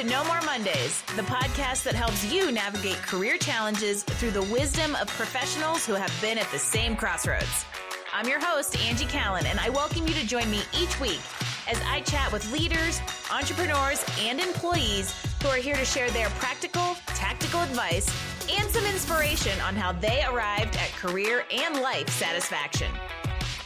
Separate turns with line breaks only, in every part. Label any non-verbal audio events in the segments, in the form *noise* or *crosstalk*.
to No More Mondays, the podcast that helps you navigate career challenges through the wisdom of professionals who have been at the same crossroads. I'm your host, Angie Callan, and I welcome you to join me each week as I chat with leaders, entrepreneurs, and employees who are here to share their practical, tactical advice and some inspiration on how they arrived at career and life satisfaction.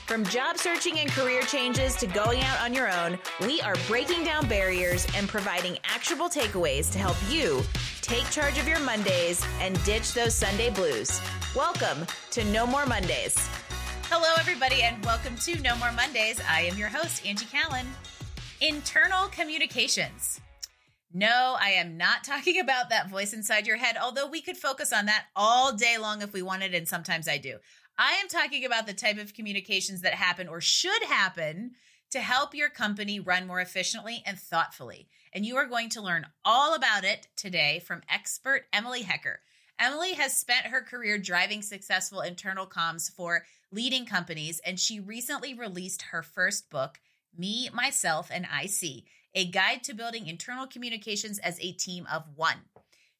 From job searching and career changes to going out on your own, we are breaking down barriers and providing actionable takeaways to help you take charge of your Mondays and ditch those Sunday blues. Welcome to No More Mondays. Hello, everybody, and welcome to No More Mondays. I am your host, Angie Callan. Internal communications. No, I am not *laughs* talking about that voice inside your head, although we could focus on that all day long if we wanted, and sometimes I do. I am talking about the type of communications that happen or should happen to help your company run more efficiently and thoughtfully. And you are going to learn all about it today from expert Emily Hecker. Emily has spent her career driving successful internal comms for leading companies, and she recently released her first book, Me, Myself, and IC, a guide to building internal communications as a team of one.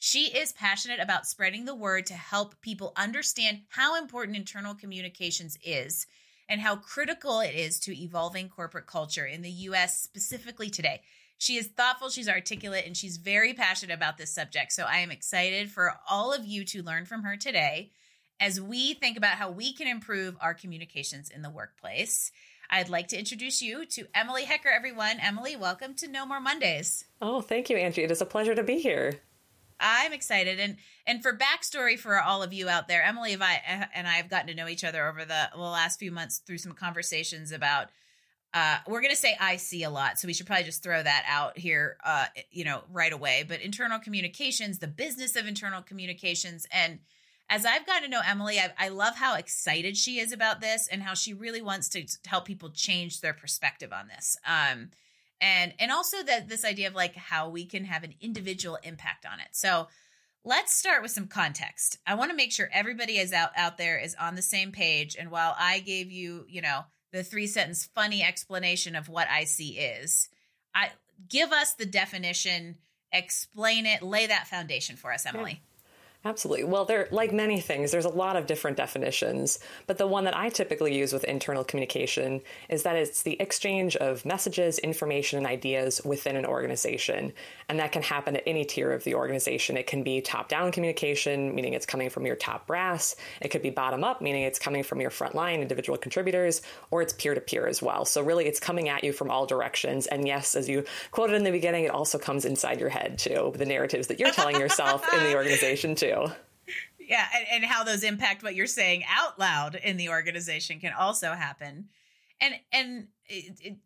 She is passionate about spreading the word to help people understand how important internal communications is and how critical it is to evolving corporate culture in the US specifically today. She is thoughtful, she's articulate, and she's very passionate about this subject. So I am excited for all of you to learn from her today as we think about how we can improve our communications in the workplace. I'd like to introduce you to Emily Hecker, everyone. Emily, welcome to No More Mondays.
Oh, thank you, Angie. It is a pleasure to be here.
I'm excited, and and for backstory for all of you out there, Emily and I and I have gotten to know each other over the, the last few months through some conversations about. Uh, we're going to say IC a lot, so we should probably just throw that out here, uh, you know, right away. But internal communications, the business of internal communications, and as I've gotten to know Emily, I, I, love how excited she is about this and how she really wants to help people change their perspective on this. Um, and and also that this idea of like how we can have an individual impact on it. So let's start with some context. I want to make sure everybody is out out there is on the same page. And while I gave you, you know, the three sentence funny explanation of what IC is, I give us the definition, explain it, lay that foundation for us, Emily.
Absolutely. Well, there, like many things, there's a lot of different definitions, but the one that I typically use with internal communication is that it's the exchange of messages, information, and ideas within an organization. And that can happen at any tier of the organization. It can be top down communication, meaning it's coming from your top brass. It could be bottom up, meaning it's coming from your frontline individual contributors, or it's peer to peer as well. So, really, it's coming at you from all directions. And yes, as you quoted in the beginning, it also comes inside your head too, the narratives that you're telling yourself in the *laughs* organization too.
Yeah, and, and, how those impact what you're saying out loud in the organization can also happen. And and it,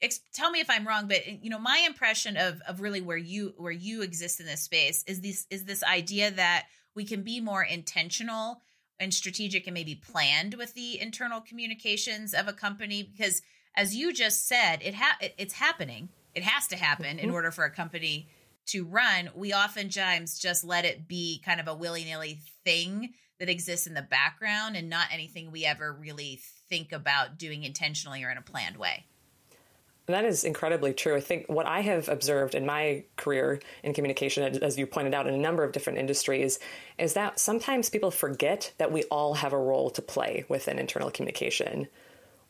it, tell me if I'm wrong, but you know, my impression of of really where you where you exist in this space is this is this idea that we can be more intentional and strategic and maybe planned with the internal communications of a company because as you just said, it ha- it's happening. It has to happen in mm-hmm. order for a company to run, we oftentimes just let it be kind of a willy nilly thing that exists in the background and not anything we ever really think about doing intentionally or in a planned way.
That is incredibly true. I think what I have observed in my career in communication, as you pointed out in a number of different industries, is that sometimes people forget that we all have a role to play within internal communication.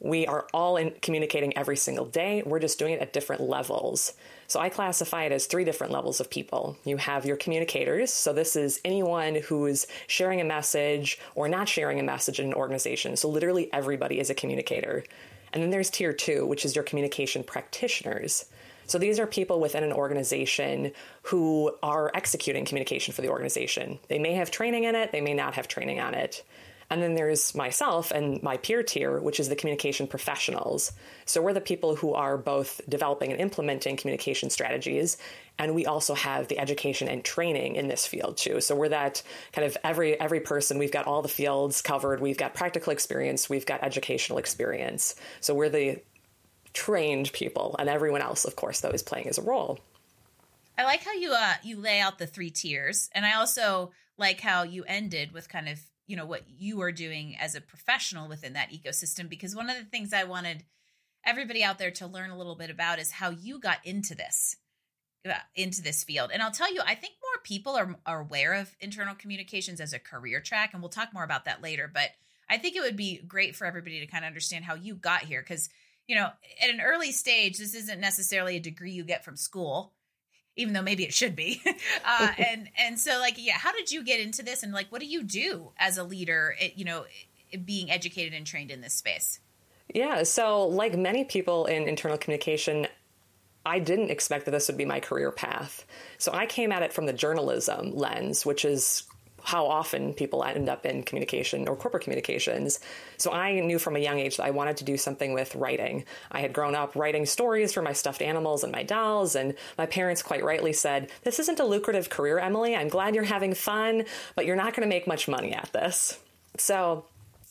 We are all in communicating every single day. We're just doing it at different levels. So I classify it as three different levels of people. You have your communicators. So this is anyone who's sharing a message or not sharing a message in an organization. So literally everybody is a communicator. And then there's tier two, which is your communication practitioners. So these are people within an organization who are executing communication for the organization. They may have training in it, they may not have training on it. And then there's myself and my peer tier, which is the communication professionals. So we're the people who are both developing and implementing communication strategies. And we also have the education and training in this field too. So we're that kind of every every person, we've got all the fields covered. We've got practical experience, we've got educational experience. So we're the trained people, and everyone else, of course, though, is playing as a role.
I like how you uh you lay out the three tiers, and I also like how you ended with kind of you know what you are doing as a professional within that ecosystem because one of the things i wanted everybody out there to learn a little bit about is how you got into this uh, into this field. And I'll tell you, I think more people are, are aware of internal communications as a career track, and we'll talk more about that later. But I think it would be great for everybody to kind of understand how you got here because you know at an early stage this isn't necessarily a degree you get from school even though maybe it should be. *laughs* Uh, *laughs* and and so like yeah how did you get into this? And like what do you do as a leader you know being educated and trained in this space?
Yeah so like many people in internal communication I didn't expect that this would be my career path. So I came at it from the journalism lens, which is how often people end up in communication or corporate communications. So I knew from a young age that I wanted to do something with writing. I had grown up writing stories for my stuffed animals and my dolls, and my parents quite rightly said, This isn't a lucrative career, Emily. I'm glad you're having fun, but you're not going to make much money at this. So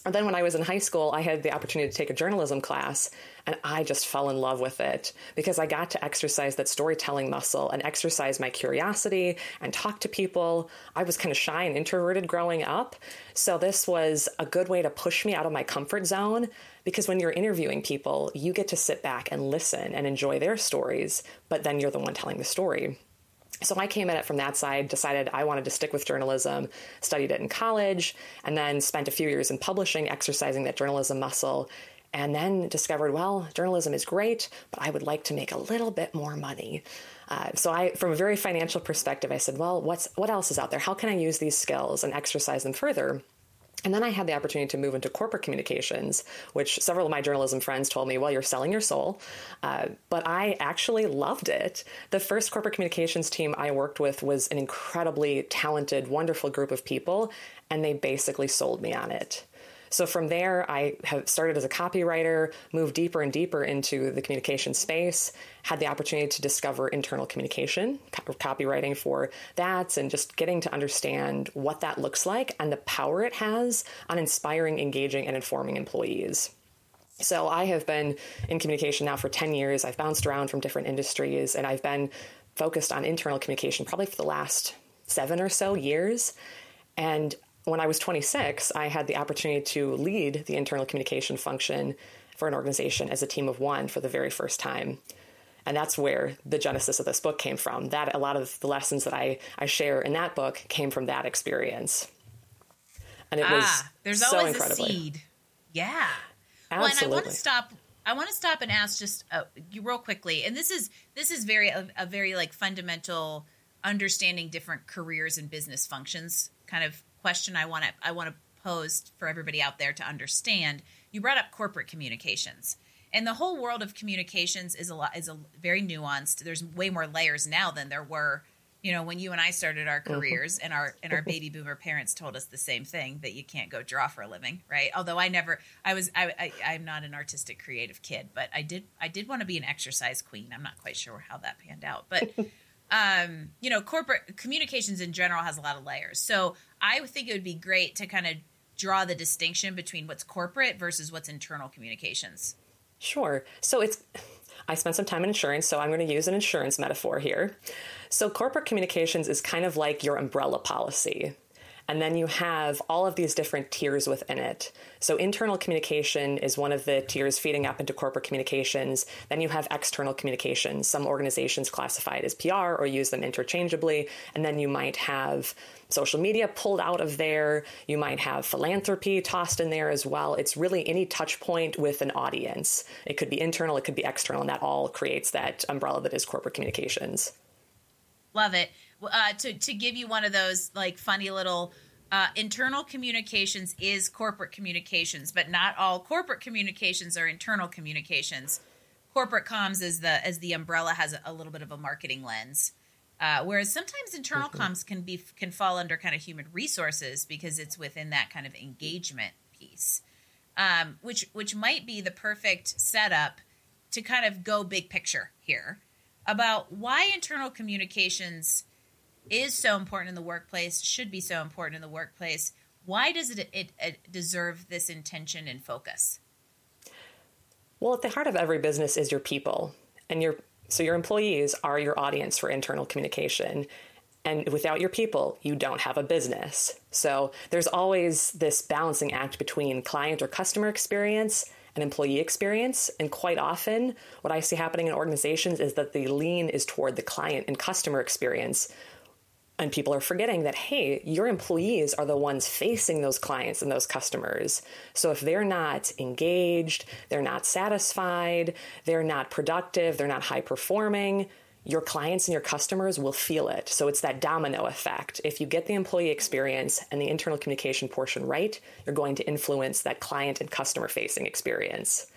and then when I was in high school, I had the opportunity to take a journalism class, and I just fell in love with it because I got to exercise that storytelling muscle and exercise my curiosity and talk to people. I was kind of shy and introverted growing up. So this was a good way to push me out of my comfort zone because when you're interviewing people, you get to sit back and listen and enjoy their stories, but then you're the one telling the story. So I came at it from that side, decided I wanted to stick with journalism, studied it in college, and then spent a few years in publishing, exercising that journalism muscle, and then discovered, well, journalism is great, but I would like to make a little bit more money. Uh, so I, from a very financial perspective, I said, well, what's what else is out there? How can I use these skills and exercise them further? And then I had the opportunity to move into corporate communications, which several of my journalism friends told me, well, you're selling your soul. Uh, but I actually loved it. The first corporate communications team I worked with was an incredibly talented, wonderful group of people, and they basically sold me on it. So from there, I have started as a copywriter, moved deeper and deeper into the communication space, had the opportunity to discover internal communication, copywriting for that, and just getting to understand what that looks like and the power it has on inspiring, engaging, and informing employees. So I have been in communication now for 10 years. I've bounced around from different industries and I've been focused on internal communication probably for the last seven or so years. And when I was 26, I had the opportunity to lead the internal communication function for an organization as a team of one for the very first time. And that's where the genesis of this book came from. That a lot of the lessons that I, I share in that book came from that experience.
And it ah, was there's so always incredibly. a seed. Yeah. Absolutely. Well, and I want to stop I want to stop and ask just uh, real quickly. And this is this is very a, a very like fundamental understanding different careers and business functions kind of question I want to I want to pose for everybody out there to understand. You brought up corporate communications. And the whole world of communications is a lot is a very nuanced. There's way more layers now than there were, you know, when you and I started our mm-hmm. careers and our and our baby boomer parents told us the same thing that you can't go draw for a living, right? Although I never I was I, I I'm not an artistic creative kid, but I did I did want to be an exercise queen. I'm not quite sure how that panned out. But *laughs* um, you know, corporate communications in general has a lot of layers. So I think it would be great to kind of draw the distinction between what's corporate versus what's internal communications.
Sure. So it's I spent some time in insurance, so I'm going to use an insurance metaphor here. So corporate communications is kind of like your umbrella policy. And then you have all of these different tiers within it. So, internal communication is one of the tiers feeding up into corporate communications. Then you have external communications. Some organizations classify it as PR or use them interchangeably. And then you might have social media pulled out of there. You might have philanthropy tossed in there as well. It's really any touch point with an audience. It could be internal, it could be external, and that all creates that umbrella that is corporate communications.
Love it. Uh, to to give you one of those like funny little uh, internal communications is corporate communications, but not all corporate communications are internal communications. Corporate comms is the as the umbrella has a, a little bit of a marketing lens, uh, whereas sometimes internal comms can be can fall under kind of human resources because it's within that kind of engagement piece, um, which which might be the perfect setup to kind of go big picture here about why internal communications is so important in the workplace, should be so important in the workplace. Why does it, it, it deserve this intention and focus?
Well, at the heart of every business is your people, and your so your employees are your audience for internal communication. And without your people, you don't have a business. So there's always this balancing act between client or customer experience an employee experience. And quite often, what I see happening in organizations is that the lean is toward the client and customer experience. And people are forgetting that, hey, your employees are the ones facing those clients and those customers. So if they're not engaged, they're not satisfied, they're not productive, they're not high performing, your clients and your customers will feel it. So it's that domino effect. If you get the employee experience and the internal communication portion right, you're going to influence that client and customer facing experience.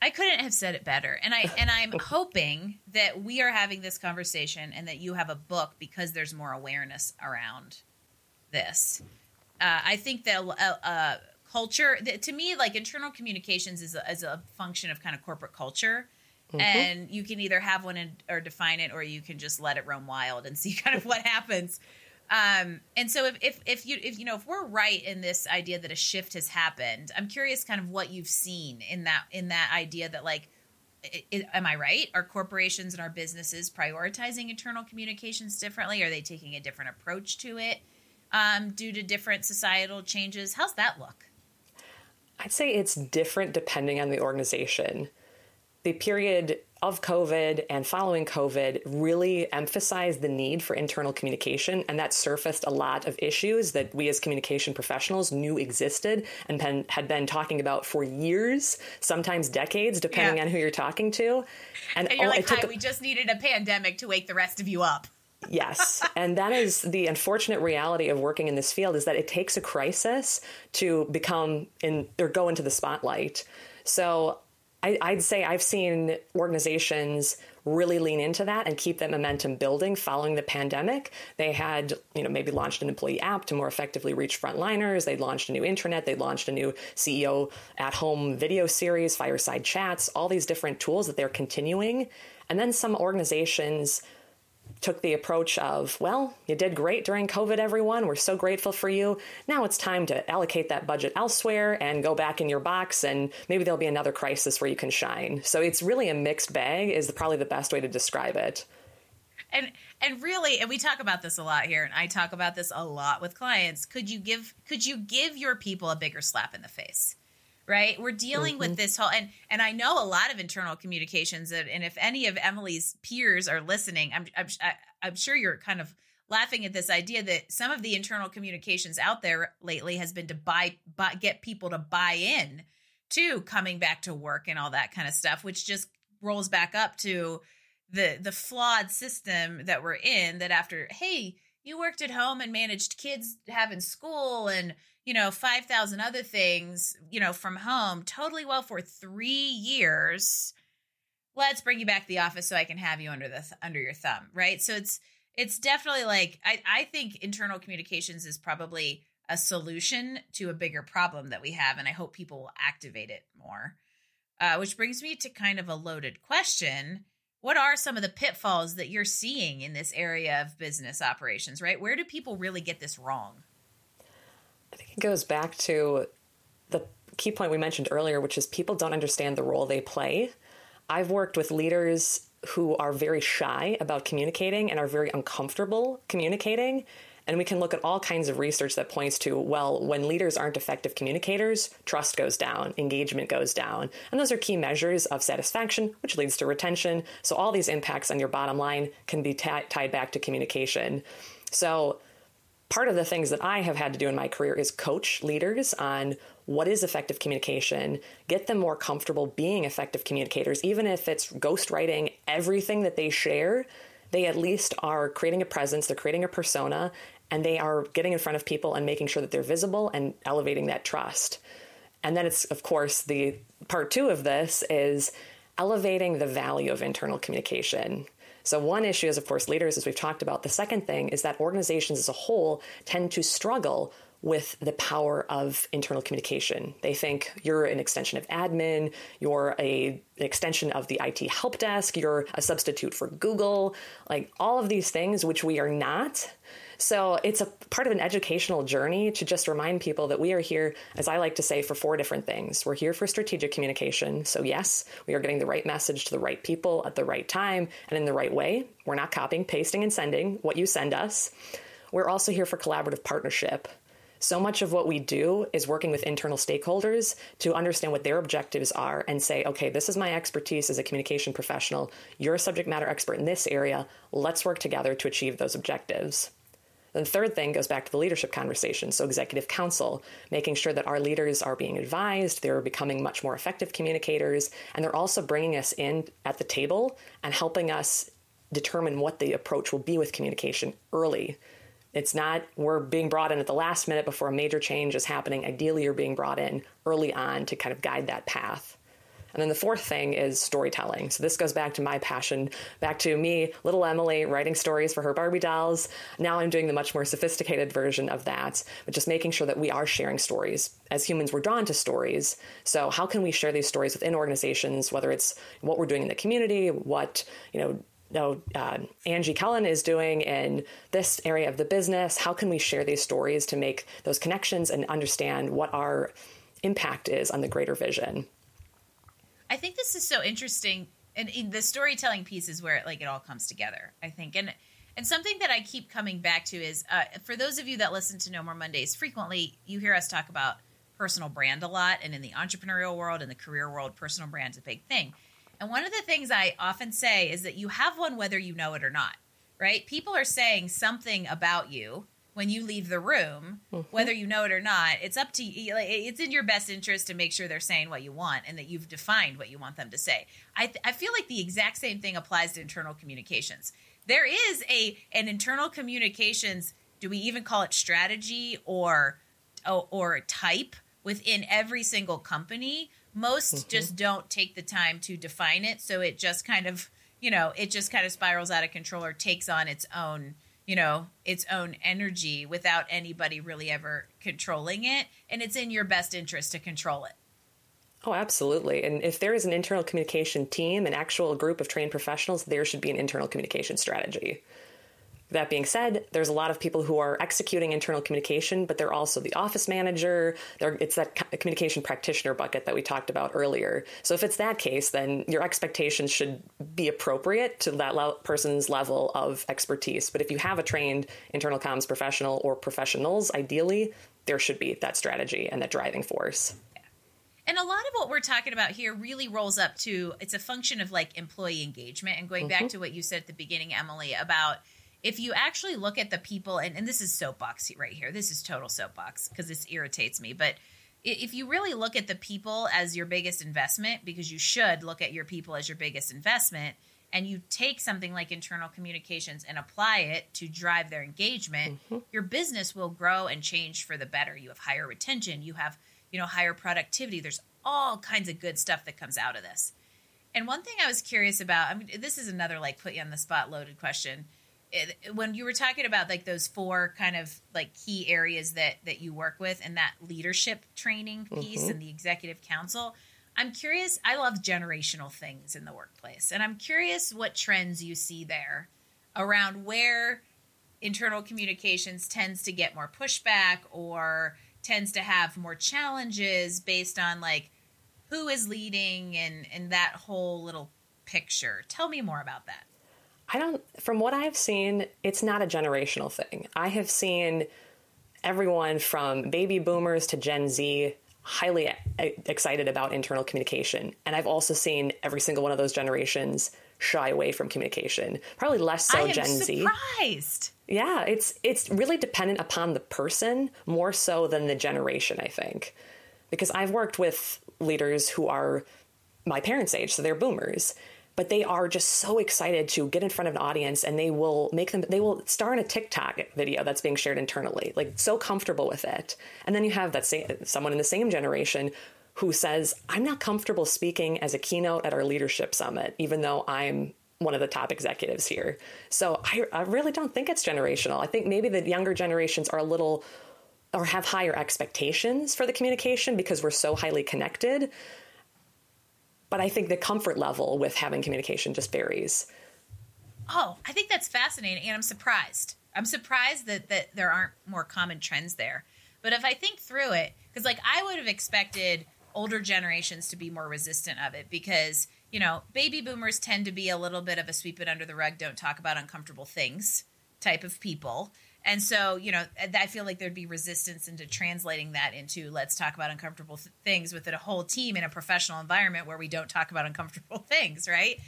I couldn't have said it better. And I and I'm *laughs* hoping that we are having this conversation and that you have a book because there's more awareness around this. Uh, I think that uh, uh, culture, to me, like internal communications is a, is a function of kind of corporate culture Mm-hmm. And you can either have one in, or define it, or you can just let it roam wild and *laughs* see kind of what happens. Um, and so if, if, if you if you know if we're right in this idea that a shift has happened, I'm curious kind of what you've seen in that in that idea that like it, it, am I right? Are corporations and our businesses prioritizing internal communications differently? Are they taking a different approach to it um, due to different societal changes? How's that look?
I'd say it's different depending on the organization the period of COVID and following COVID really emphasized the need for internal communication, and that surfaced a lot of issues that we as communication professionals knew existed and pen, had been talking about for years, sometimes decades, depending yeah. on who you're talking to.
And, and you're like, "Hi, we just needed a pandemic to wake the rest of you up."
yes and that is the unfortunate reality of working in this field is that it takes a crisis to become in or go into the spotlight so I, I'd say I've seen organizations really lean into that and keep that momentum building following the pandemic. They had, you know, maybe launched an employee app to more effectively reach frontliners. They launched a new intranet. They launched a new CEO at home video series, fireside chats, all these different tools that they're continuing. And then some organizations took the approach of, well, you did great during COVID, everyone. We're so grateful for you. Now it's time to allocate that budget elsewhere and go back in your box, and maybe there'll be another crisis where you can shine. So it's really a mixed bag, is probably the best way to describe it.
And and really, and we talk about this a lot here, and I talk about this a lot with clients. Could you give could you give your people a bigger slap in the face? Right we're dealing mm-hmm. with this whole and and i know a lot of internal communications and, and if any of emily's peers are listening i'm i'm i'm sure you're kind of laughing at this idea that some of the internal communications out there lately has been to buy, buy get people to buy in to coming back to work and all that kind of stuff which just rolls back up to the the flawed system that we're in that after hey you worked at home and managed kids having school and you know, 5,000 other things, you know, from home totally well for 3 years. Let's bring you back to the office so I can have you under the th- under your thumb, right? So it's it's definitely like I I think internal communications is probably a solution to a bigger problem that we have and I hope people will activate it more. Uh, which brings me to kind of a loaded question. What are some of the pitfalls that you're seeing in this area of business operations, right? Where do people really get this wrong?
I think it goes back to the key point we mentioned earlier, which is people don't understand the role they play. I've worked with leaders who are very shy about communicating and are very uncomfortable communicating. And we can look at all kinds of research that points to, well, when leaders aren't effective communicators, trust goes down, engagement goes down. And those are key measures of satisfaction, which leads to retention. So all these impacts on your bottom line can be t- tied back to communication. So part of the things that I have had to do in my career is coach leaders on what is effective communication, get them more comfortable being effective communicators, even if it's ghostwriting everything that they share. They at least are creating a presence, they're creating a persona, and they are getting in front of people and making sure that they're visible and elevating that trust. And then it's, of course, the part two of this is elevating the value of internal communication. So, one issue is, of course, leaders, as we've talked about. The second thing is that organizations as a whole tend to struggle with the power of internal communication. They think you're an extension of admin, you're a, an extension of the IT help desk, you're a substitute for Google, like all of these things, which we are not. So it's a part of an educational journey to just remind people that we are here, as I like to say, for four different things. We're here for strategic communication. So, yes, we are getting the right message to the right people at the right time and in the right way. We're not copying, pasting, and sending what you send us. We're also here for collaborative partnership. So much of what we do is working with internal stakeholders to understand what their objectives are and say, okay, this is my expertise as a communication professional. You're a subject matter expert in this area. Let's work together to achieve those objectives. The third thing goes back to the leadership conversation. So, executive counsel, making sure that our leaders are being advised, they're becoming much more effective communicators, and they're also bringing us in at the table and helping us determine what the approach will be with communication early. It's not we're being brought in at the last minute before a major change is happening. Ideally, you're being brought in early on to kind of guide that path. And then the fourth thing is storytelling. So this goes back to my passion, back to me, little Emily, writing stories for her Barbie dolls. Now I'm doing the much more sophisticated version of that, but just making sure that we are sharing stories. As humans, we're drawn to stories. So how can we share these stories within organizations, whether it's what we're doing in the community, what, you know, uh, Angie Kellen is doing in this area of the business. How can we share these stories to make those connections and understand what our impact is on the greater vision?
I think this is so interesting, and the storytelling piece is where it, like it all comes together. I think, and and something that I keep coming back to is uh, for those of you that listen to No More Mondays frequently, you hear us talk about personal brand a lot, and in the entrepreneurial world and the career world, personal brand's a big thing. And one of the things I often say is that you have one whether you know it or not. Right? People are saying something about you when you leave the room, mm-hmm. whether you know it or not. It's up to you. It's in your best interest to make sure they're saying what you want and that you've defined what you want them to say. I, th- I feel like the exact same thing applies to internal communications. There is a an internal communications. Do we even call it strategy or or, or type within every single company? Most mm-hmm. just don't take the time to define it, so it just kind of you know it just kind of spirals out of control or takes on its own you know its own energy without anybody really ever controlling it and it's in your best interest to control it
Oh, absolutely. And if there is an internal communication team, an actual group of trained professionals, there should be an internal communication strategy. That being said, there's a lot of people who are executing internal communication, but they're also the office manager. They're, it's that communication practitioner bucket that we talked about earlier. So if it's that case, then your expectations should be appropriate to that le- person's level of expertise. But if you have a trained internal comms professional or professionals, ideally, there should be that strategy and that driving force.
And a lot of what we're talking about here really rolls up to it's a function of like employee engagement. And going mm-hmm. back to what you said at the beginning, Emily, about if you actually look at the people, and, and this is soapbox right here, this is total soapbox because this irritates me, but if you really look at the people as your biggest investment, because you should look at your people as your biggest investment, and you take something like internal communications and apply it to drive their engagement, mm-hmm. your business will grow and change for the better. You have higher retention, you have, you know, higher productivity. There's all kinds of good stuff that comes out of this. And one thing I was curious about, I mean, this is another like put you on the spot loaded question it, when you were talking about like those four kind of like key areas that that you work with and that leadership training piece mm-hmm. and the executive counsel i'm curious i love generational things in the workplace and i'm curious what trends you see there around where internal communications tends to get more pushback or tends to have more challenges based on like who is leading and and that whole little picture tell me more about that
I don't, from what I've seen, it's not a generational thing. I have seen everyone from baby boomers to Gen Z highly excited about internal communication. And I've also seen every single one of those generations shy away from communication. Probably less so Gen
surprised.
Z.
Surprised.
Yeah, it's it's really dependent upon the person more so than the generation, I think. Because I've worked with leaders who are my parents' age, so they're boomers but they are just so excited to get in front of an audience and they will make them they will star in a TikTok video that's being shared internally like so comfortable with it. And then you have that same someone in the same generation who says I'm not comfortable speaking as a keynote at our leadership summit even though I'm one of the top executives here. So I, I really don't think it's generational. I think maybe the younger generations are a little or have higher expectations for the communication because we're so highly connected but I think the comfort level with having communication just varies.
Oh, I think that's fascinating, and I'm surprised. I'm surprised that that there aren't more common trends there. But if I think through it, because like I would have expected older generations to be more resistant of it because you know baby boomers tend to be a little bit of a sweep it under the rug don't talk about uncomfortable things type of people And so, you know, I feel like there'd be resistance into translating that into let's talk about uncomfortable th- things with a whole team in a professional environment where we don't talk about uncomfortable *laughs* things, right?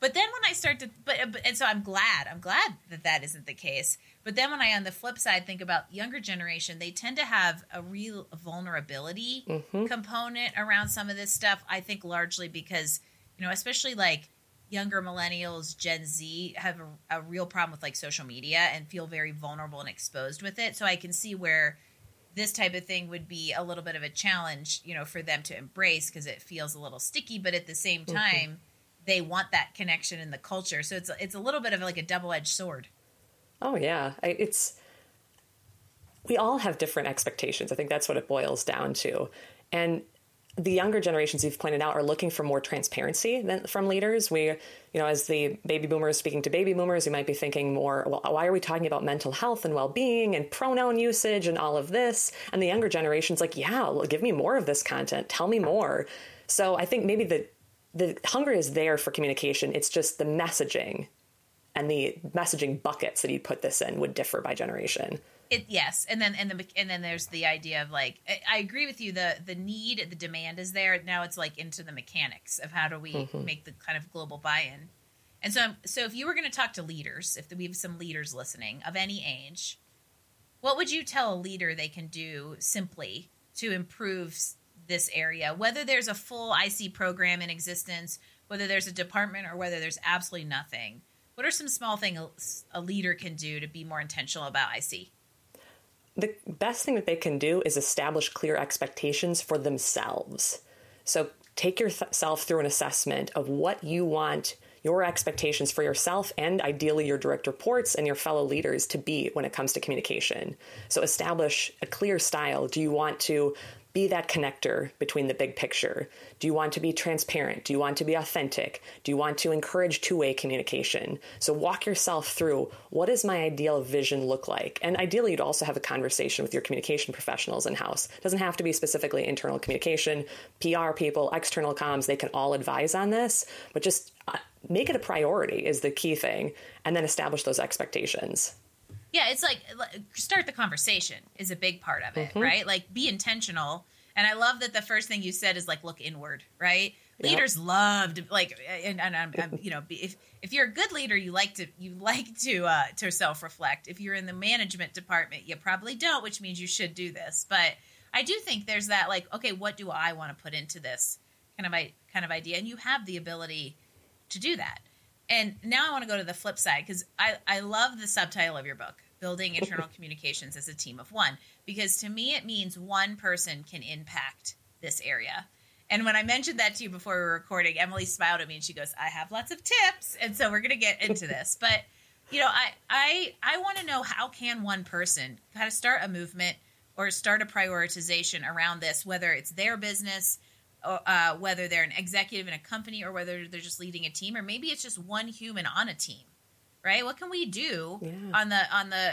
But then when I start to, but, but and so I'm glad, I'm glad that that isn't the case. But then when I, on the flip side, think about younger generation, they tend to have a real vulnerability mm-hmm. component around some of this stuff. I think largely because, you know, especially like younger millennials, Gen Z have a, a, real problem with like social media and feel very vulnerable and exposed with it. So I can see where this type of thing would be a little bit of a challenge, you know, for them to embrace because it feels a little sticky, but at the same mm-hmm. time, mm-hmm. they want that connection in the culture. So it's it's a little bit of like a double edged sword.
Oh yeah, I, it's we all have different expectations. I think that's what it boils down to, and the younger generations you've pointed out are looking for more transparency than from leaders. We, you know, as the baby boomers speaking to baby boomers, you might be thinking more, well, why are we talking about mental health and well-being and pronoun usage and all of this? And the younger generation's like, yeah, give me more of this content. Tell me more. So I think maybe the the hunger is there for communication. It's just the messaging and the messaging buckets that you put this in would differ by generation.
It, yes, and then and the and then there's the idea of like I, agree with you. The the need, the demand is there. Now it's like into the mechanics of how do we mm-hmm. make the kind of global buy-in. And so so if you were going to talk to leaders, if we have some leaders listening of any age, what would you tell a leader they can do simply to improve this area? Whether there's a full IC program in existence, whether there's a department, or whether there's absolutely nothing. What are some small things a leader can do to be more intentional about IC?
the best thing that they can do is establish clear expectations for themselves. So take yourself through an assessment of what you want your expectations for yourself and ideally your direct reports and your fellow leaders to be when it comes to communication. So establish a clear style. Do you want to be that connector between the big picture? Do you want to be transparent? Do you want to be authentic? Do you want to encourage two way communication? So, walk yourself through what does my ideal vision look like? And ideally, you'd also have a conversation with your communication professionals in house. It doesn't have to be specifically internal communication, PR people, external comms, they can all advise on this, but just uh, make it a priority is the key thing, and then establish those expectations.
Yeah, it's like start the conversation is a big part of it, mm-hmm. right? Like be intentional. And I love that the first thing you said is like look inward, right? Yep. Leaders loved like, and, and I'm, I'm, you know, if if you're a good leader, you like to you like to uh, to self reflect. If you're in the management department, you probably don't, which means you should do this. But I do think there's that like, okay, what do I want to put into this kind of kind of idea, and you have the ability to do that. And now I want to go to the flip side because I, I love the subtitle of your book, Building Internal *laughs* Communications as a Team of One, because to me it means one person can impact this area. And when I mentioned that to you before we were recording, Emily smiled at me and she goes, I have lots of tips. And so we're going to get into this. *laughs* But, you know, I, I, I want to know how can one person kind of start a movement or start a prioritization around this, whether it's their business – uh, whether they're an executive in a company or whether they're just leading a team, or maybe it's just one human on a team, right? What can we do yeah. on the on the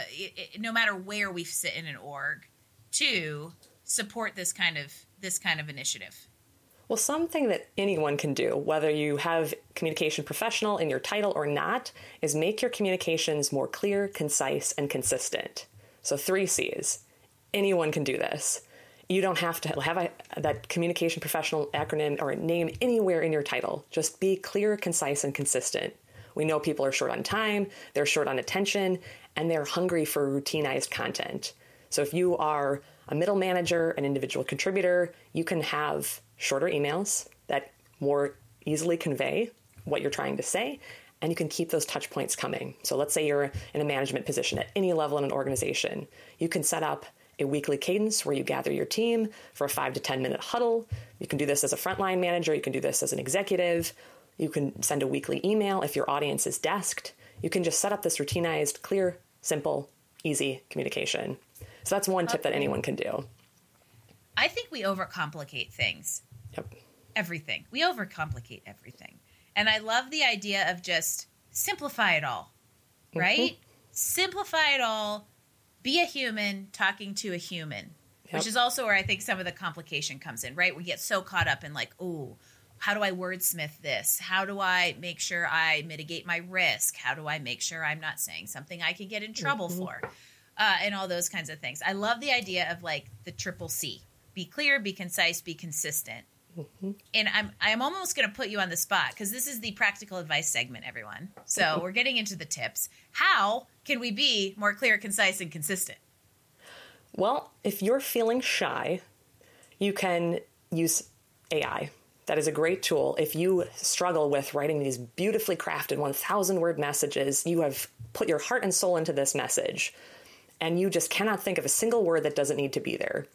no matter where we sit in an org to support this kind of this kind of initiative?
Well, something that anyone can do, whether you have communication professional in your title or not, is make your communications more clear, concise, and consistent. So, three C's. Anyone can do this you don't have to have a, that communication professional acronym or name anywhere in your title. Just be clear, concise, and consistent. We know people are short on time, they're short on attention, and they're hungry for routinized content. So if you are a middle manager, an individual contributor, you can have shorter emails that more easily convey what you're trying to say, and you can keep those touch points coming. So let's say you're in a management position at any level in an organization. You can set up a weekly cadence where you gather your team for a five to 10 minute huddle. You can do this as a frontline manager, you can do this as an executive. You can send a weekly email if your audience is desked. You can just set up this routinized, clear, simple, easy communication. So that's one tip that anyone can do.
I think we overcomplicate things.
Yep.
Everything. We overcomplicate everything. And I love the idea of just simplify it all, right? Mm-hmm. Simplify it all be a human talking to a human, yep. which is also where I think some of the complication comes in, right? We get so caught up in like, oh, how do I wordsmith this? How do I make sure I mitigate my risk? How do I make sure I'm not saying something I can get in trouble mm-hmm. for? uh, and all those kinds of things. I love the idea of like the triple C: be clear, be concise, be consistent. Mm-hmm. And I'm I'm almost going to put you on the spot because this is the practical advice segment, everyone. So *laughs* we're getting into the tips. How can we be more clear, concise, and consistent?
Well, if you're feeling shy, you can use AI. That is a great tool. If you struggle with writing these beautifully crafted 1,000 word messages, you have put your heart and soul into this message, and you just cannot think of a single word that doesn't need to be there.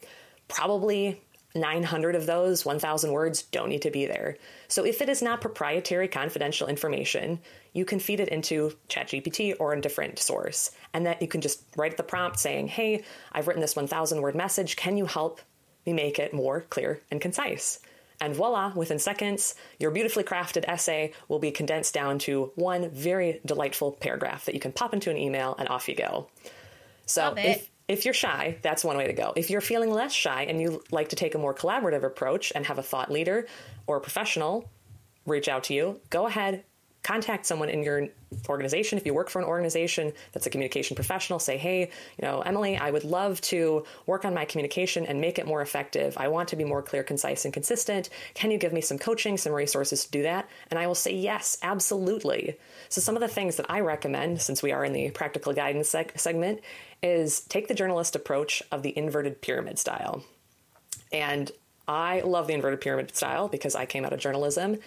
Probably 900 of those 1,000 words don't need to be there. So if it is not proprietary confidential information, you can feed it into ChatGPT or a different source. And that you can just write the prompt saying, hey, I've written this 1,000 word message. Can you help me make it more clear and concise? And voila, within seconds, your beautifully crafted essay will be condensed down to one very delightful paragraph that you can pop into an email and off you go. So if, if you're shy, that's one way to go. If you're feeling less shy and you like to take a more collaborative approach and have a thought leader or a professional reach out to you, go ahead, contact someone in your organization. If you work for an organization that's a communication professional, say, hey, you know, Emily, I would love to work on my communication and make it more effective. I want to be more clear, concise, and consistent. Can you give me some coaching, some resources to do that? And I will say, yes, absolutely. So, some of the things that I recommend, since we are in the practical guidance seg- segment, is take the journalist approach of the inverted pyramid style. And I love the inverted pyramid style because I came out of journalism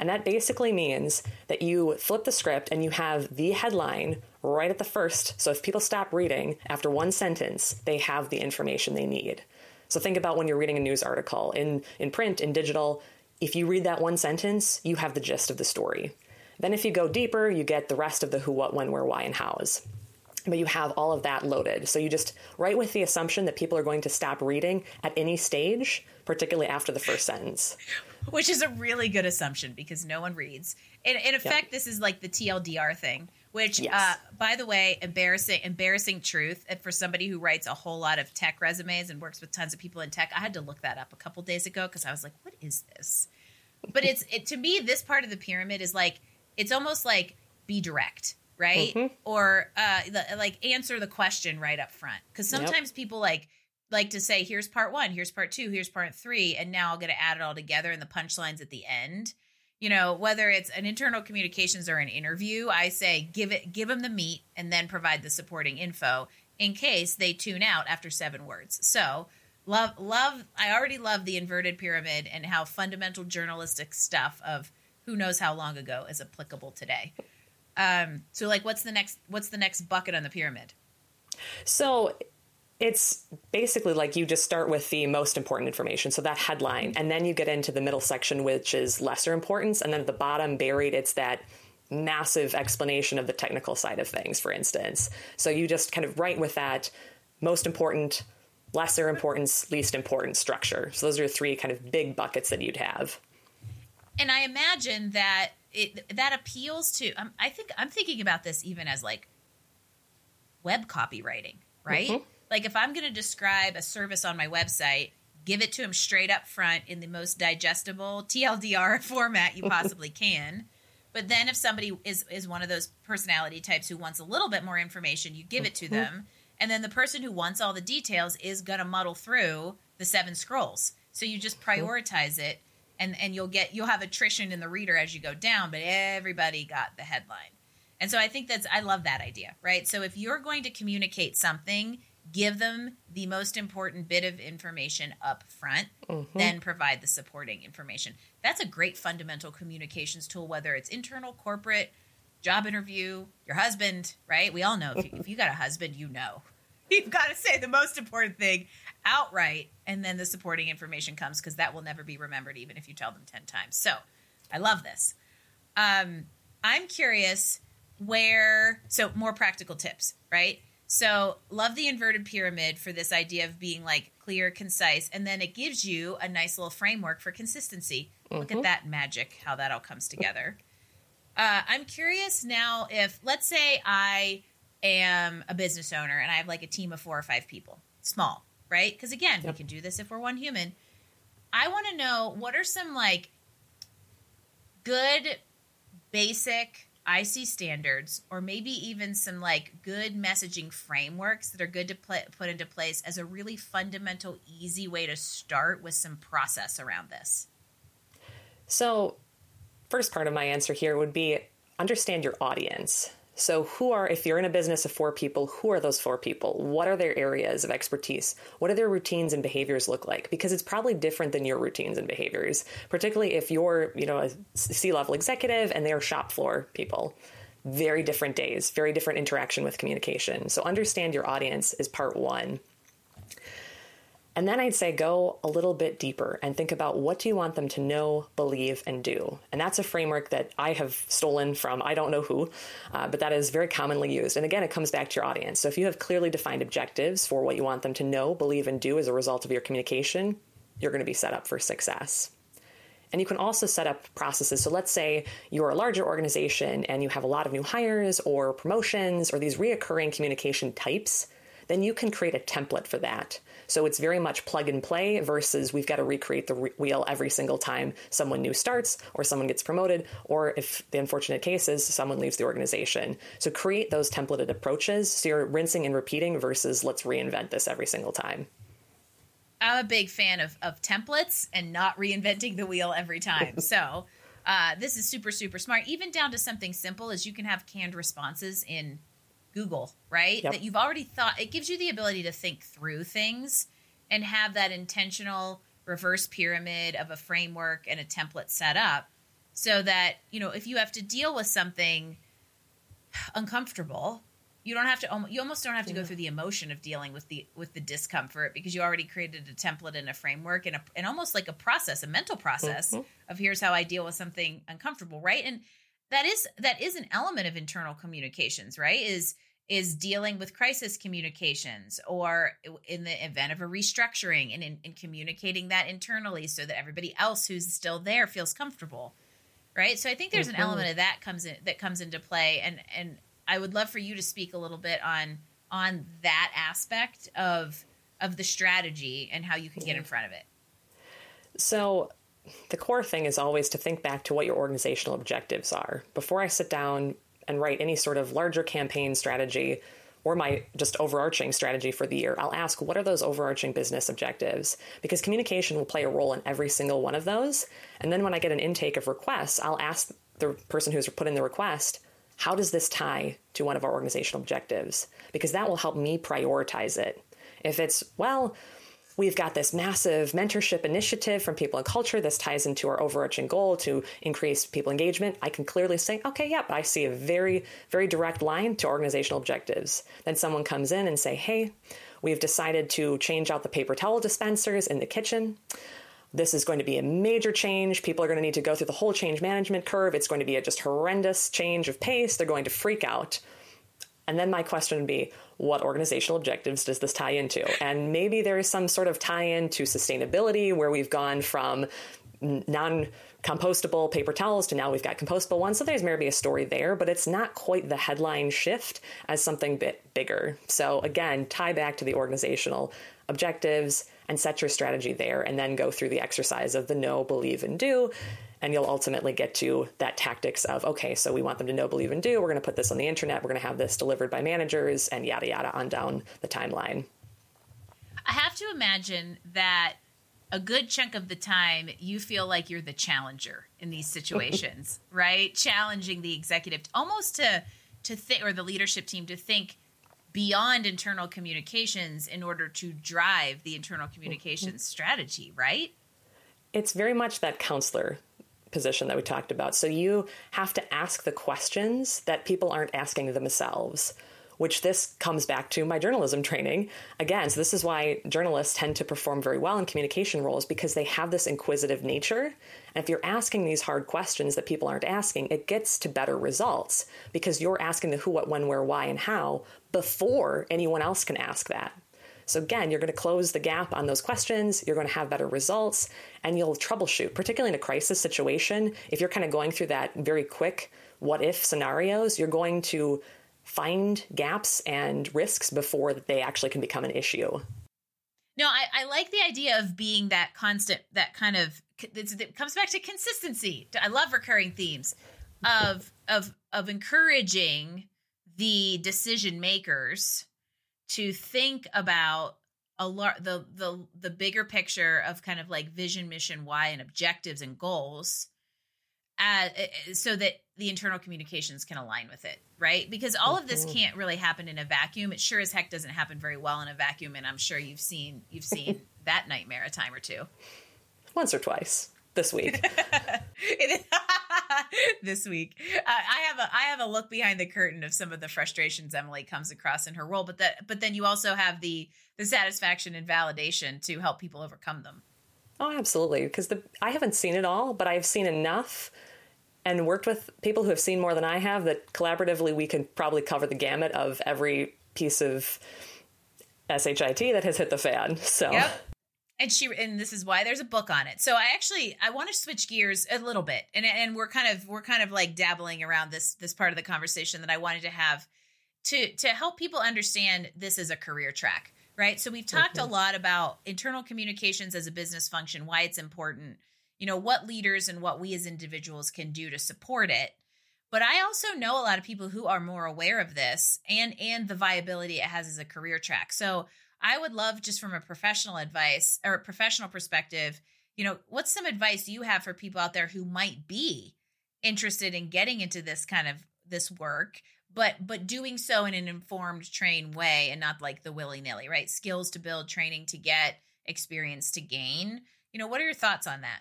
and that basically means that you flip the script and you have the headline right at the first. So if people stop reading after one sentence, they have the information they need. So think about when you're reading a news article in, in print, in digital. If you read that one sentence, you have the gist of the story. Then if you go deeper, you get the rest of the who, what, when, where, why, and hows but you have all of that loaded. So you just write with the assumption that people are going to stop reading at any stage, particularly after the first sentence
which is a really good assumption because no one reads. In, in effect, this is like the TLDR thing, which, yes. uh, by the way, embarrassing, embarrassing truth. And for somebody who writes a whole lot of tech resumes and works with tons of people in tech, I had to look that up a couple days ago because I was like, "What is this?" But it's it, to me, this part of the pyramid is like it's almost like be direct, right? Mm-hmm. Or uh, the, like answer the question right up front because sometimes yep. people like like to say, here's part one, here's part two, here's part three, and now I'm going to add it all together and the punchlines at the end. You know, whether it's an internal communications or an interview, I say give it, give them the meat, and then provide the supporting info in case they tune out after seven words. So, love, love. I already love the inverted pyramid and how fundamental journalistic stuff of who knows how long ago is applicable today. Um, so, like, what's the next? What's the next bucket on the pyramid?
So it's basically like you just start with the most important information, so that headline, and then you get into the middle section, which is lesser importance, and then at the bottom, buried, it's that massive explanation of the technical side of things, for instance. So you just kind of write with that most important, lesser importance, least important structure. So those are three kind of big buckets that you'd have.
And I imagine that it that appeals to. Um, I think I'm thinking about this even as like web copywriting, right? Mm-hmm like if I'm going to describe a service on my website, give it to them straight up front in the most digestible TLDR *laughs* format you possibly can. But then if somebody is is one of those personality types who wants a little bit more information, you give it to mm-hmm. them. And then the person who wants all the details is going to muddle through the seven scrolls. So you just prioritize it and and you'll get you'll have attrition in the reader as you go down, but everybody got the headline. And so I think that's I love that idea, right? So if you're going to communicate something give them the most important bit of information up front, mm-hmm. then provide the supporting information. That's a great fundamental communications tool, whether it's internal, corporate, job interview, your husband, right? We all know if you, if you got a husband, you know. *laughs* You've got to say the most important thing outright, and then the supporting information comes because that will never be remembered, even if you tell them 10 times. So I love this. Um, I'm curious where, so more practical tips, right? So, love the inverted pyramid for this idea of being like clear, concise, and then it gives you a nice little framework for consistency. Mm-hmm. Look at mm-hmm. that magic, how that all comes together. Uh, I'm curious now if, let's say, I am a business owner and I have like a team of four or five people, small, right? Because again, yep. we can do this if we're one human. I want to know what are some like good, basic IC standards or maybe even some like good messaging frameworks that are good to pl- put into place as a really fundamental, easy way to start with some process around this?
So, first part of my answer here would be understand your audience. So, who are, if you're in a business of four people, who are those four people? What are their areas of expertise? What do their routines and behaviors look like? Because it's probably different than your routines and behaviors, particularly if you're, you know, a C level executive and they're shop floor people. Very different days, very different interaction with communication. So, understand your audience is part one. And then I'd say go a little bit deeper and think about what do you want them to know, believe, and do. And that's a framework that I have stolen from I don't know who, uh, but that is very commonly used. And again, it comes back to your audience. So if you have clearly defined objectives for what you want them to know, believe, and do as a result of your communication, you're going to be set up for success. And you can also set up processes. So let's say you're a larger organization and you have a lot of new hires or promotions or these reoccurring communication types, then you can create a template for that. So it's very much plug and play versus we've got to recreate the re- wheel every single time someone new starts or someone gets promoted, or if the unfortunate case is someone leaves the organization. So create those templated approaches so you're rinsing and repeating versus let's reinvent this every single time.
I'm a big fan of, of templates and not reinventing the wheel every time. *laughs* so uh, this is super, super smart, even down to something simple as you can have canned responses in Google, right? Yep. That you've already thought, it gives you the ability to think through things and have that intentional reverse pyramid of a framework and a template set up so that, you know, if you have to deal with something uncomfortable, you don't have to you almost don't have to go through the emotion of dealing with the with the discomfort because you already created a template and a framework and a, and almost like a process a mental process mm-hmm. of here's how i deal with something uncomfortable right and that is that is an element of internal communications right is is dealing with crisis communications or in the event of a restructuring and in, in, communicating that internally so that everybody else who's still there feels comfortable right? So i think there's an element of that comes in that comes into play. And and i would love for you to speak a little bit on on that aspect of of the strategy and how you can get in front of it.
So the core thing is always to think back to what your organizational objectives are. Before I sit down and write any sort of larger campaign strategy or my just overarching strategy for the year, I'll ask what are those overarching business objectives? Because communication will play a role in every single one of those. And then when I get an intake of requests, I'll ask the person who's put in the request, how does this tie to one of our organizational objectives? Because that will help me prioritize it. If it's, well, We've got this massive mentorship initiative from People and Culture. This ties into our overarching goal to increase people engagement. I can clearly say, okay, yep, I see a very, very direct line to organizational objectives. Then someone comes in and say, hey, we've decided to change out the paper towel dispensers in the kitchen. This is going to be a major change. People are going to need to go through the whole change management curve. It's going to be a just horrendous change of pace. They're going to freak out. And then my question would be, what organizational objectives does this tie into? And maybe there is some sort of tie in to sustainability where we've gone from non compostable paper towels to now we've got compostable ones. So there's maybe a story there, but it's not quite the headline shift as something bit bigger. So again, tie back to the organizational objectives and set your strategy there and then go through the exercise of the know, believe, and do and you'll ultimately get to that tactics of okay so we want them to know believe and do. We're going to put this on the internet. We're going to have this delivered by managers and yada yada on down the timeline.
I have to imagine that a good chunk of the time you feel like you're the challenger in these situations *laughs* right? Challenging the executive almost to to think or the leadership team to think beyond internal communications in order to drive the internal communications mm-hmm. strategy right?
It's very much that counselor position that we talked about. So you have to ask the questions that people aren't asking themselves, which this comes back to my journalism training. Again, so this is why journalists tend to perform very well in communication roles because they have this inquisitive nature. And if you're asking these hard questions that people aren't asking, it gets to better results because you're asking the who, what, when, where, why, and how before anyone else can ask that. So again, you're going to close the gap on those questions, you're going to have better results, and you'll troubleshoot, particularly in a crisis situation. If you're kind of going through that very quick what if scenarios, you're going to find gaps and risks before they actually can become an issue.
No, I, I like the idea of being that constant, that kind of, it comes back to consistency. I love recurring themes. of of of encouraging the decision makers to think about a lot the the the bigger picture of kind of like vision mission why and objectives and goals uh, so that the internal communications can align with it right? Because all of this mm-hmm. can't really happen in a vacuum. It sure as heck doesn't happen very well in a vacuum and i'm sure you've seen you've seen *laughs* that nightmare a time or two.
Once or twice this week. *laughs* *laughs*
this week, uh, I have a I have a look behind the curtain of some of the frustrations Emily comes across in her role, but that but then you also have the the satisfaction and validation to help people overcome them.
Oh, absolutely. Because the I haven't seen it all, but I've seen enough and worked with people who have seen more than I have that collaboratively we can probably cover the gamut of every piece of SHIT that has hit the fan. So
yep and she and this is why there's a book on it. So i actually i want to switch gears a little bit and and we're kind of we're kind of like dabbling around this this part of the conversation that i wanted to have to to help people understand this is a career track right? So we've talked mm-hmm. a lot about internal communications as a business function why it's important you know what leaders and what we as individuals can do to support it. But i also know a lot of people who are more aware of this and and the viability it has as a career track. So I would love just from a professional advice or professional perspective, you know, what's some advice you have for people out there who might be interested in getting into this kind of this work, but but doing so in an informed, trained way and not like the willy-nilly, right? Skills to build, training to get, experience to gain. You know, what are your thoughts on that?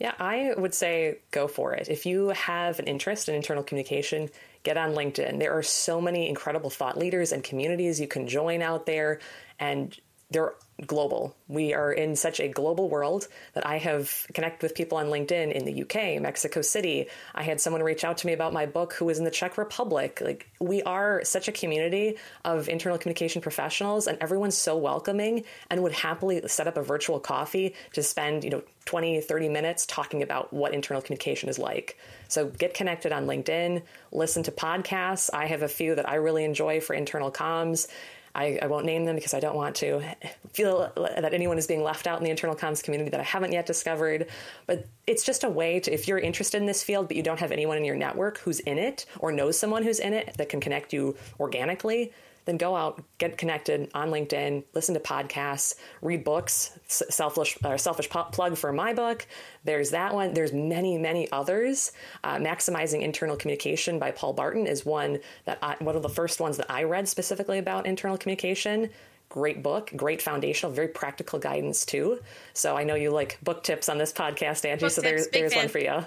Yeah, I would say go for it. If you have an interest in internal communication, get on LinkedIn. There are so many incredible thought leaders and communities you can join out there and they're global. We are in such a global world that I have connected with people on LinkedIn in the UK, Mexico City. I had someone reach out to me about my book who was in the Czech Republic. Like we are such a community of internal communication professionals and everyone's so welcoming and would happily set up a virtual coffee to spend, you know, 20, 30 minutes talking about what internal communication is like. So get connected on LinkedIn, listen to podcasts. I have a few that I really enjoy for internal comms I, I, won't name them because I don't want to *laughs* feel that anyone is being left out in the internal comms community that I haven't yet discovered. But it's just a way to, if you're interested in this field, but you don't have anyone in your network who's in it or knows someone who's in it that can connect you organically, then go out, get connected on LinkedIn, listen to podcasts, read books. Selfish, uh, selfish plug for my book. There's that one. There's many, many others. Uh, Maximizing Internal Communication by Paul Barton is one that I, one of the first ones that I read specifically about internal communication great book, great foundational, very practical guidance too. So I know you like book tips on this podcast, Angie. Book so tips, there's there's fan. one for you.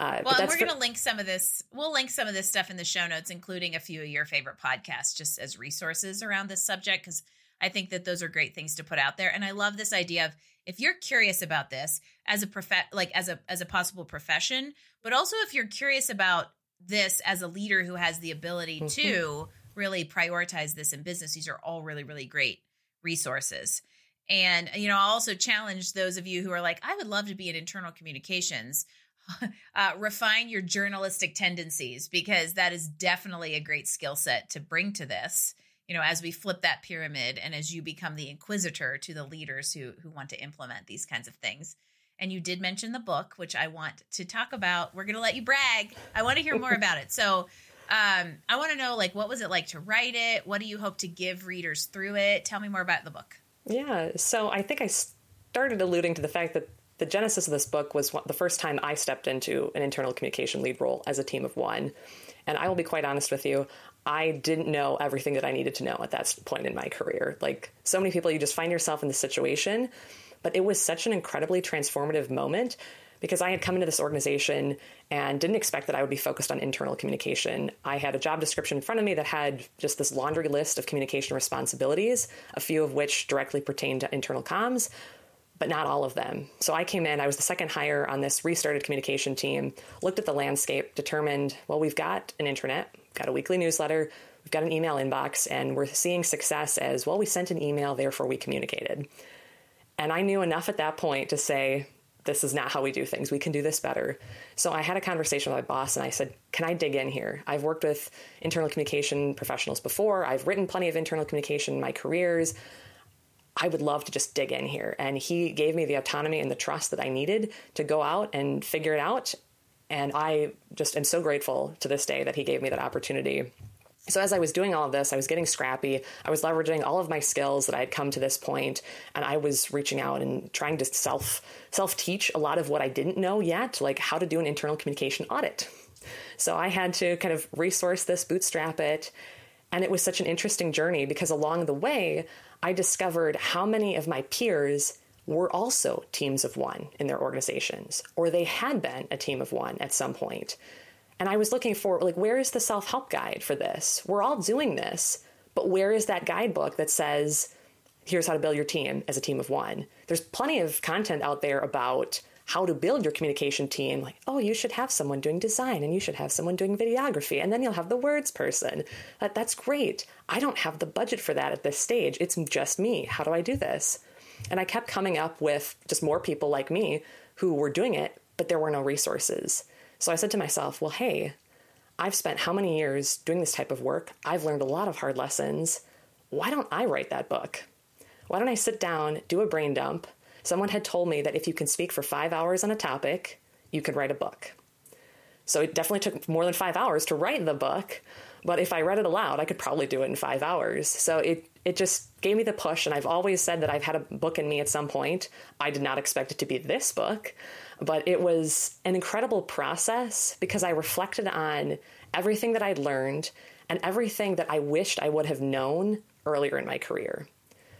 Uh, well, we're going to link some of this. We'll link some of this stuff in the show notes, including a few of your favorite podcasts, just as resources around this subject, because I think that those are great things to put out there. And I love this idea of if you're curious about this as a prof, like as a as a possible profession, but also if you're curious about this as a leader who has the ability mm-hmm. to really prioritize this in business, these are all really really great resources. And you know, I'll also challenge those of you who are like, I would love to be in internal communications. *laughs* uh, refine your journalistic tendencies because that is definitely a great skill set to bring to this you know as we flip that pyramid and as you become the inquisitor to the leaders who who want to implement these kinds of things. And you did mention the book which i want to talk about. We're going to let you brag. I want to hear more about it. So um, i want to know like what was it like to write it? What do you hope to give readers through it? Tell me more about the book.
Yeah. So i think i started alluding to the fact that the genesis of this book was the first time I stepped into an internal communication lead role as a team of one. And I will be quite honest with you, I didn't know everything that I needed to know at that point in my career. Like so many people, you just find yourself in this situation. But it was such an incredibly transformative moment because I had come into this organization and didn't expect that I would be focused on internal communication. I had a job description in front of me that had just this laundry list of communication responsibilities, a few of which directly pertained to internal comms, but not all of them. So I came in, I was the second hire on this restarted communication team, looked at the landscape, determined, well, we've got an intranet, got a weekly newsletter, we've got an email inbox, and we're seeing success as, well, we sent an email, therefore we communicated. And I knew enough at that point to say, this is not how we do things. We can do this better. So I had a conversation with my boss and I said, Can I dig in here? I've worked with internal communication professionals before. I've written plenty of internal communication in my careers. I would love to just dig in here. And he gave me the autonomy and the trust that I needed to go out and figure it out And I just am so grateful to this day that he gave me that opportunity. So as I was doing all of this, I was getting scrappy. I was leveraging all of my skills that I had come to this point, and I was reaching out and trying to self self teach a lot of what I didn't know yet, like how to do an internal communication audit. So I had to kind of resource this, bootstrap it, and it was such an interesting journey because along the way, I discovered how many of my peers were also teams of one in their organizations, or they had been a team of one at some point. And I was looking for, like, where is the self help guide for this? We're all doing this, but where is that guidebook that says, here's how to build your team as a team of one? There's plenty of content out there about how to build your communication team. Like, oh, you should have someone doing design and you should have someone doing videography, and then you'll have the words person. That, that's great. I don't have the budget for that at this stage. It's just me. How do I do this? And I kept coming up with just more people like me who were doing it, but there were no resources. So I said to myself, well, hey, I've spent how many years doing this type of work? I've learned a lot of hard lessons. Why don't I write that book? Why don't I sit down, do a brain dump? Someone had told me that if you can speak for five hours on a topic, you can write a book. So it definitely took more than five hours to write the book, but if I read it aloud, I could probably do it in five hours. So it it just gave me the push, and I've always said that I've had a book in me at some point. I did not expect it to be this book, but it was an incredible process because I reflected on everything that I'd learned and everything that I wished I would have known earlier in my career.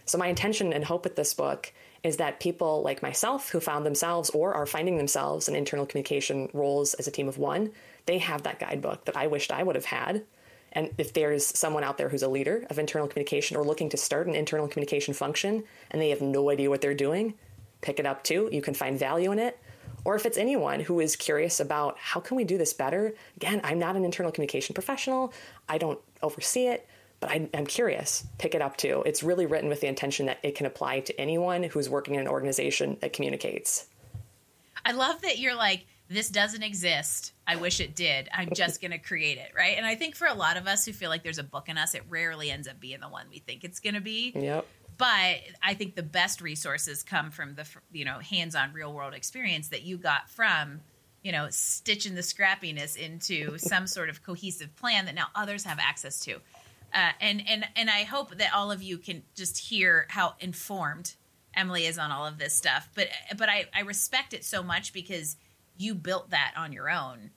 So, my intention and hope with this book is that people like myself who found themselves or are finding themselves in internal communication roles as a team of one, they have that guidebook that I wished I would have had and if there's someone out there who's a leader of internal communication or looking to start an internal communication function and they have no idea what they're doing, pick it up too. You can find value in it. Or if it's anyone who is curious about how can we do this better, again, I'm not an internal communication professional. I don't oversee it, but I, am curious. Pick it up too. It's really written with the intention that it can apply to anyone who's working in an organization that communicates.
I love that you're like, this doesn't exist. I wish it did. I'm just *laughs* going to create it, right? And I think for a lot of us who feel like there's a book in us, it rarely ends up being the one we think it's going to be.
Yep.
But I think the best resources come from the you know hands-on real-world experience that you got from you know stitching the scrappiness into *laughs* some sort of cohesive plan that now others have access to. Uh, and and and I hope that all of you can just hear how informed Emily is on all of this stuff. But but I, I respect it so much because you built that on your own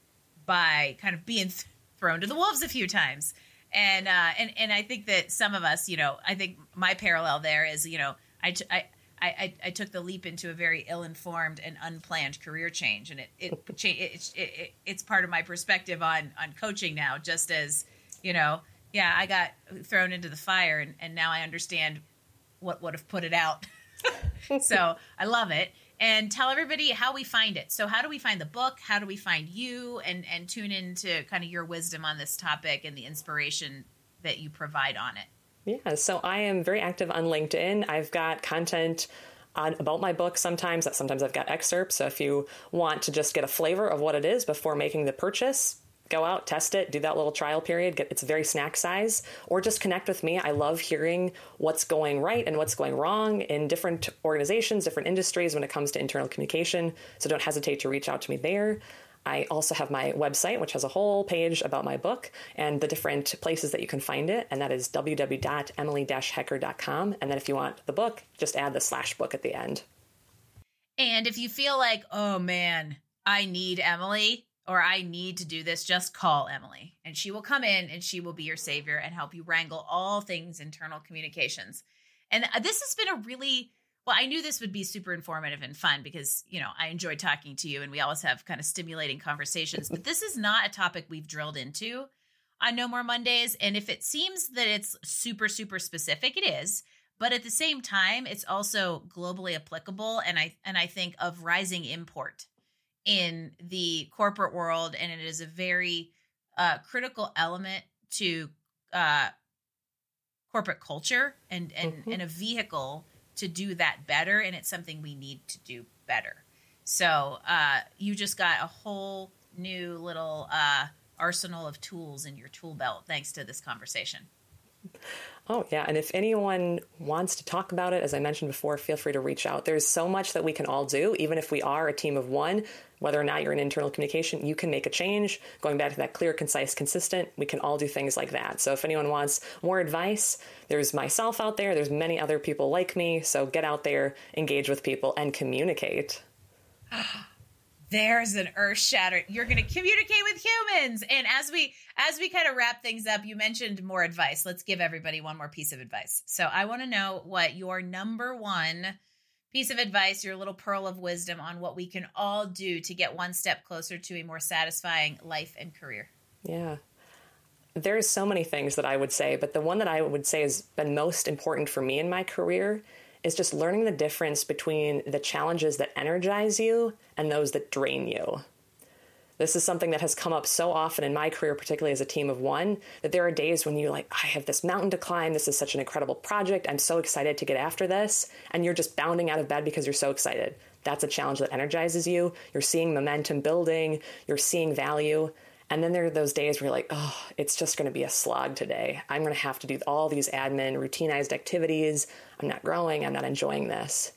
by kind of being thrown to the wolves a few times. And uh, and and I think that some of us, you know, I think my parallel there is, you know, I, I I, I, took the leap into a very ill-informed and unplanned career change, and it it, *laughs* it, it, it, it's part of my perspective on on coaching now. Just as you know, yeah, I got thrown into the fire, and, and now I understand what would have put it out. *laughs* so I love it, and tell everybody how we find it. So, how do we find the book? How do we find you? And and tune into kind of your wisdom on this topic and the inspiration that you provide on it.
Yeah, so I am very active on LinkedIn. I've got content on, about my book sometimes. Sometimes I've got excerpts. So if you want to just get a flavor of what it is before making the purchase, go out, test it, do that little trial period. Get, it's very snack size, or just connect with me. I love hearing what's going right and what's going wrong in different organizations, different industries when it comes to internal communication. So don't hesitate to reach out to me there. I also have my website, which has a whole page about my book and the different places that you can find it. And that is www.emily-hecker.com. And then if you want the book, just add the slash book at the end.
And if you feel like, oh man, I need Emily, or I need to do this, just call Emily and she will come in and she will be your savior and help you wrangle all things internal communications. And uh, this has been a really well, I knew this would be super informative and fun because, you know, I enjoy talking to you and we always have kind of stimulating conversations, but this is not a topic we've drilled into on No More Mondays. And if it seems that it's super, super specific, it is. But at the same time, it's also globally applicable and I and I think of rising import in the corporate world, and it is a very uh, critical element to uh, corporate culture and and, mm-hmm. and a vehicle to do that better. And it's something we need to do better. So uh, you just got a whole new little uh, arsenal of tools in your tool belt thanks to this conversation.
Oh, yeah. And if anyone wants to talk about it, as I mentioned before, feel free to reach out. There's so much that we can all do, even if we are a team of one, whether or not you're in internal communication, you can make a change. Going back to that clear, concise, consistent, we can all do things like that. So if anyone wants more advice, there's myself out there, there's many other people like me. So get out there, engage with people, and communicate. *sighs*
there's an earth shatter you're going to communicate with humans and as we as we kind of wrap things up you mentioned more advice let's give everybody one more piece of advice so i want to know what your number one piece of advice your little pearl of wisdom on what we can all do to get one step closer to a more satisfying life and career
yeah there's so many things that i would say but the one that i would say has been most important for me in my career is just learning the difference between the challenges that energize you and those that drain you. This is something that has come up so often in my career, particularly as a team of one, that there are days when you're like, I have this mountain to climb. This is such an incredible project. I'm so excited to get after this. And you're just bounding out of bed because you're so excited. That's a challenge that energizes you. You're seeing momentum building, you're seeing value. And then there are those days where you're like, oh, it's just going to be a slog today. I'm going to have to do all these admin, routinized activities. I'm not growing. I'm not enjoying this.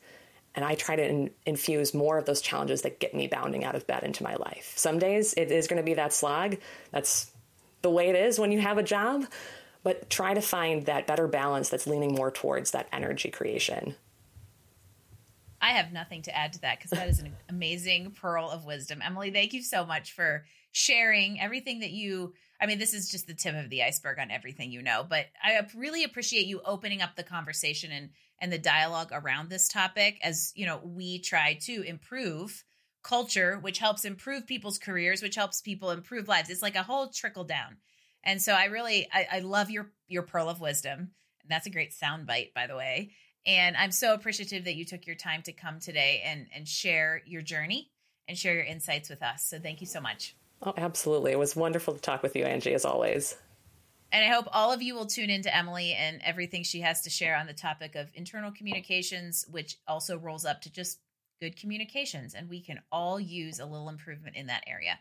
And I try to in- infuse more of those challenges that get me bounding out of bed into my life. Some days it is going to be that slog. That's the way it is when you have a job. But try to find that better balance that's leaning more towards that energy creation.
I have nothing to add to that because that is an *laughs* amazing pearl of wisdom. Emily, thank you so much for sharing everything that you I mean, this is just the tip of the iceberg on everything you know, but I really appreciate you opening up the conversation and and the dialogue around this topic as, you know, we try to improve culture, which helps improve people's careers, which helps people improve lives. It's like a whole trickle down. And so I really I, I love your your pearl of wisdom. And that's a great sound bite, by the way. And I'm so appreciative that you took your time to come today and and share your journey and share your insights with us. So thank you so much.
Oh, absolutely. It was wonderful to talk with you, Angie, as always.
And I hope all of you will tune into Emily and everything she has to share on the topic of internal communications, which also rolls up to just good communications. And we can all use a little improvement in that area.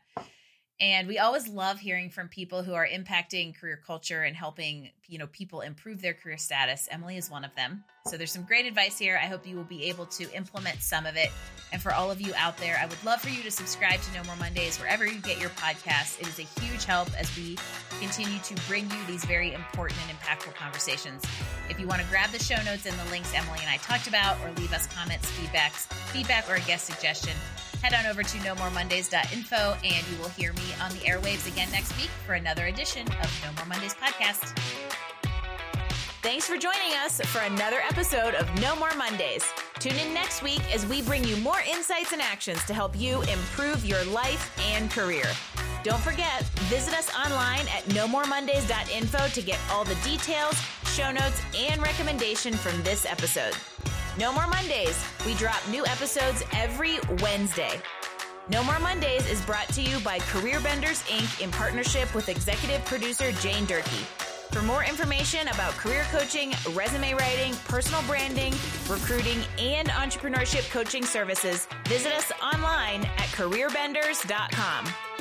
And we always love hearing from people who are impacting career culture and helping, you know, people improve their career status. Emily is one of them. So there's some great advice here. I hope you will be able to implement some of it. And for all of you out there, I would love for you to subscribe to No More Mondays wherever you get your podcasts. It is a huge help as we continue to bring you these very important and impactful conversations. If you want to grab the show notes and the links Emily and I talked about, or leave us comments, feedbacks, feedback, or a guest suggestion, head on over to nomoremondays.info and you will hear me on the airwaves again next week for another edition of No More Mondays podcast. Thanks for joining us for another episode of No More Mondays. Tune in next week as we bring you more insights and actions to help you improve your life and career. Don't forget, visit us online at nomoremondays.info to get all the details, show notes, and recommendation from this episode. No More Mondays. We drop new episodes every Wednesday. No More Mondays is brought to you by Career Benders Inc. in partnership with executive producer Jane Durkee. For more information about career coaching, resume writing, personal branding, recruiting, and entrepreneurship coaching services, visit us online at careerbenders.com.